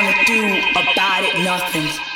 gonna do about it? Nothing.